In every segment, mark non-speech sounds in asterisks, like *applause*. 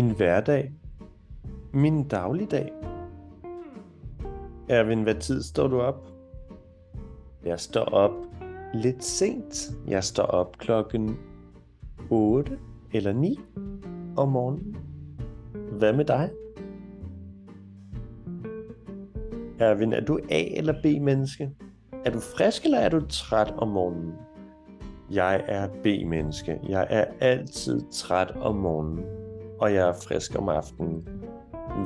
Min hverdag. Min dagligdag. Erwin, hvad tid står du op? Jeg står op lidt sent. Jeg står op klokken 8 eller 9 om morgenen. Hvad med dig? Erwin, er du A- eller B-menneske? Er du frisk, eller er du træt om morgenen? Jeg er B-menneske. Jeg er altid træt om morgenen, og jeg er frisk om aftenen.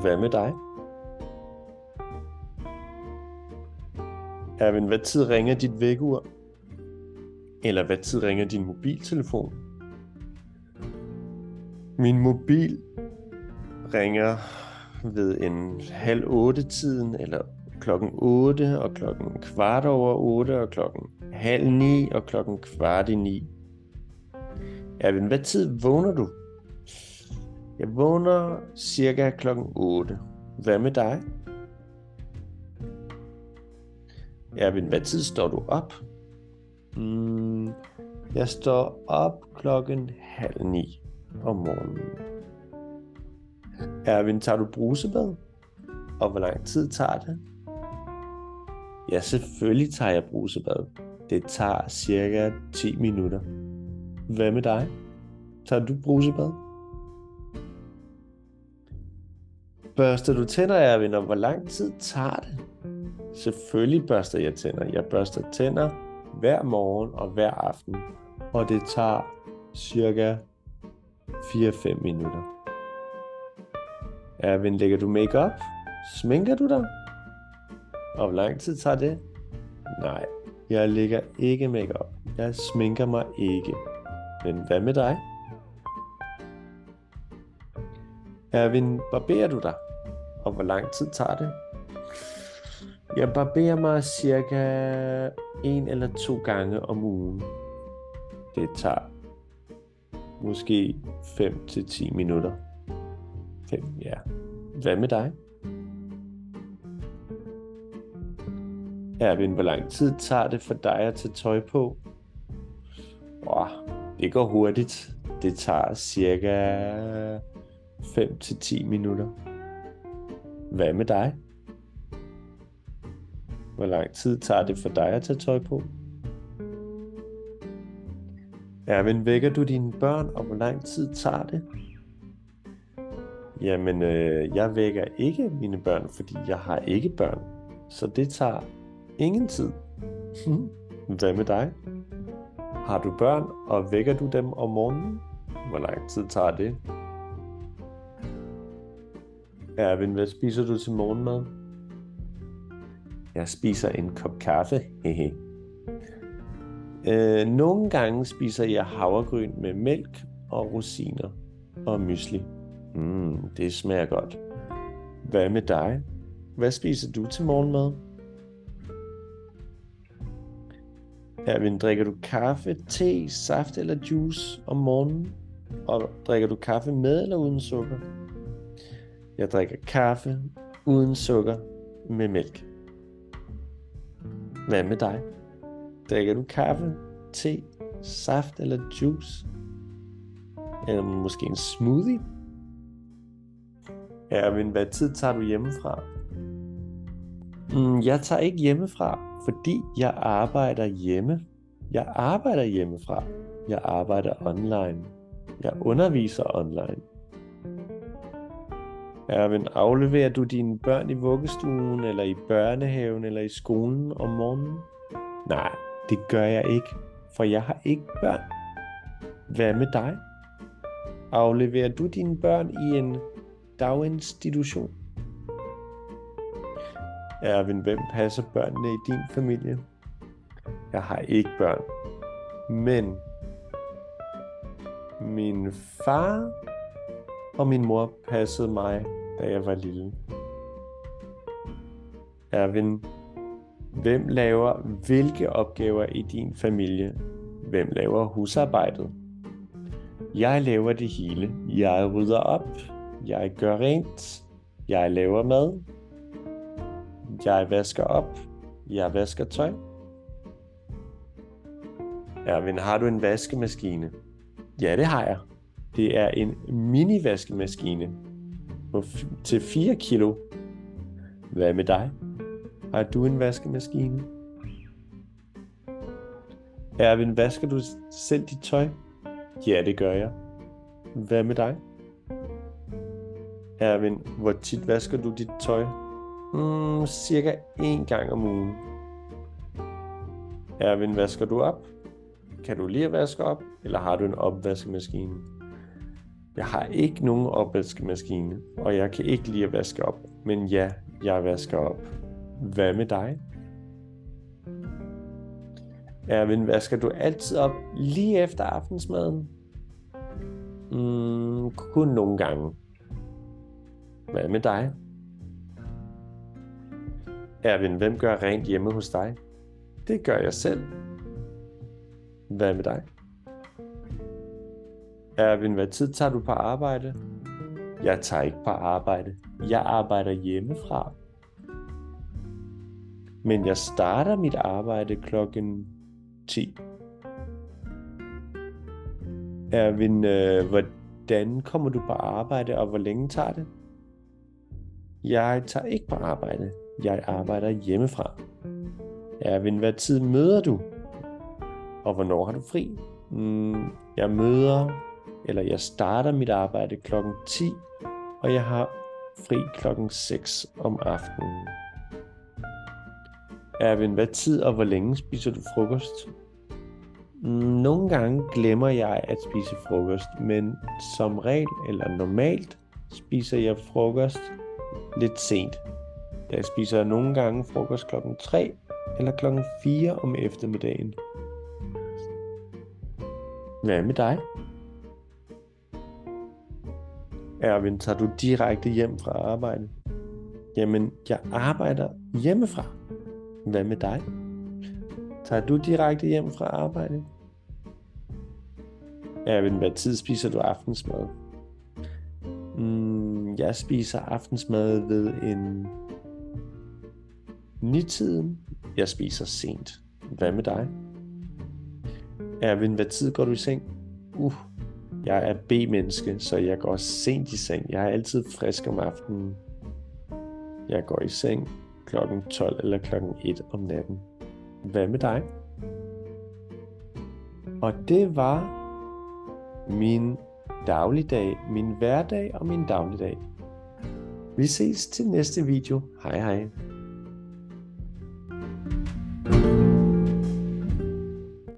Hvad med dig? Erwin, hvad tid ringer dit vækkeur? Eller hvad tid ringer din mobiltelefon? Min mobil ringer ved en halv otte tiden, eller klokken 8, og klokken kvart over 8, og klokken halv 9, og klokken kvart i 9. Erwin, hvad tid vågner du? Jeg vågner cirka klokken 8. Hvad med dig? Erwin, hvad tid står du op? Mm, jeg står op klokken halv ni om morgenen. Erwin, tager du brusebad? Og hvor lang tid tager det? Ja, selvfølgelig tager jeg brusebad. Det tager cirka 10 minutter. Hvad med dig? Tager du brusebad? Børster du tænder, Erwin, og hvor lang tid tager det? Selvfølgelig børster jeg tænder. Jeg børster tænder hver morgen og hver aften, og det tager cirka 4-5 minutter. Erwin, lægger du makeup? Sminker du dig? Og hvor lang tid tager det? Nej, jeg lægger ikke makeup. Jeg sminker mig ikke. Men hvad med dig? Erwin, barberer du dig? Og hvor lang tid tager det? Jeg barberer mig cirka en eller to gange om ugen. Det tager måske 5 til 10 minutter. 5, ja. Hvad med dig? Erwin, hvor lang tid tager det for dig at tage tøj på? Åh, det går hurtigt. Det tager cirka 5 til 10 minutter. Hvad med dig? Hvor lang tid tager det for dig at tage tøj på? Erwin, vækker du dine børn, og hvor lang tid tager det? Jamen, øh, jeg vækker ikke mine børn, fordi jeg har ikke børn. Så det tager ingen tid. *laughs* Hvad med dig? Har du børn, og vækker du dem om morgenen? Hvor lang tid tager det? Erwin, hvad spiser du til morgenmad? Jeg spiser en kop kaffe. Hehe. øh, nogle gange spiser jeg havregryn med mælk og rosiner og mysli. Mm, det smager godt. Hvad med dig? Hvad spiser du til morgenmad? Erwin, drikker du kaffe, te, saft eller juice om morgenen? Og drikker du kaffe med eller uden sukker? Jeg drikker kaffe uden sukker med mælk. Hvad med dig? Drikker du kaffe, te, saft eller juice? Eller måske en smoothie? Erwin, hvad tid tager du hjemmefra? Mm, jeg tager ikke hjemmefra, fordi jeg arbejder hjemme. Jeg arbejder hjemmefra. Jeg arbejder online. Jeg underviser online. Erwin, afleverer du dine børn i vuggestuen, eller i børnehaven, eller i skolen om morgenen? Nej, det gør jeg ikke, for jeg har ikke børn. Hvad med dig? Afleverer du dine børn i en daginstitution? Erwin, hvem passer børnene i din familie? Jeg har ikke børn, men min far og min mor passede mig, da jeg var lille. Erwin, hvem laver hvilke opgaver i din familie? Hvem laver husarbejdet? Jeg laver det hele. Jeg rydder op. Jeg gør rent. Jeg laver mad. Jeg vasker op. Jeg vasker tøj. Erwin, har du en vaskemaskine? Ja, det har jeg. Det er en mini-vaskemaskine på f- til 4 kilo. Hvad med dig? Har du en vaskemaskine? Erwin, vasker du selv dit tøj? Ja, det gør jeg. Hvad med dig? Erwin, hvor tit vasker du dit tøj? Mm, cirka en gang om ugen. Erwin, vasker du op? Kan du lige at vaske op, eller har du en opvaskemaskine? Jeg har ikke nogen opvaskemaskine, og jeg kan ikke lide at vaske op, men ja, jeg vasker op. Hvad med dig? Erwin, vasker du altid op lige efter aftensmaden? Mm, kun nogle gange. Hvad med dig? Erwin, hvem gør rent hjemme hos dig? Det gør jeg selv. Hvad med dig? Erwin, hvad tid tager du på arbejde? Jeg tager ikke på arbejde. Jeg arbejder hjemmefra. Men jeg starter mit arbejde klokken 10. Erwin, øh, hvordan kommer du på arbejde, og hvor længe tager det? Jeg tager ikke på arbejde. Jeg arbejder hjemmefra. Erwin, hvad tid møder du? Og hvornår har du fri? Mm, jeg møder, eller jeg starter mit arbejde klokken 10, og jeg har fri klokken 6 om aftenen. Erwin, hvad tid og hvor længe spiser du frokost? Nogle gange glemmer jeg at spise frokost, men som regel eller normalt spiser jeg frokost lidt sent. Jeg spiser nogle gange frokost klokken 3 eller klokken 4 om eftermiddagen. Hvad med dig? Erwin, tager du direkte hjem fra arbejde? Jamen, jeg arbejder hjemmefra. Hvad med dig? Tager du direkte hjem fra arbejde? Erwin, hvad tid spiser du aftensmad? Mm, jeg spiser aftensmad ved en nitiden. Jeg spiser sent. Hvad med dig? Erwin, hvad tid går du i seng? Uh, jeg er B-menneske, så jeg går sent i seng. Jeg er altid frisk om aftenen. Jeg går i seng klokken 12 eller klokken 1 om natten. Hvad med dig? Og det var min dagligdag, min hverdag og min dagligdag. Vi ses til næste video. Hej hej.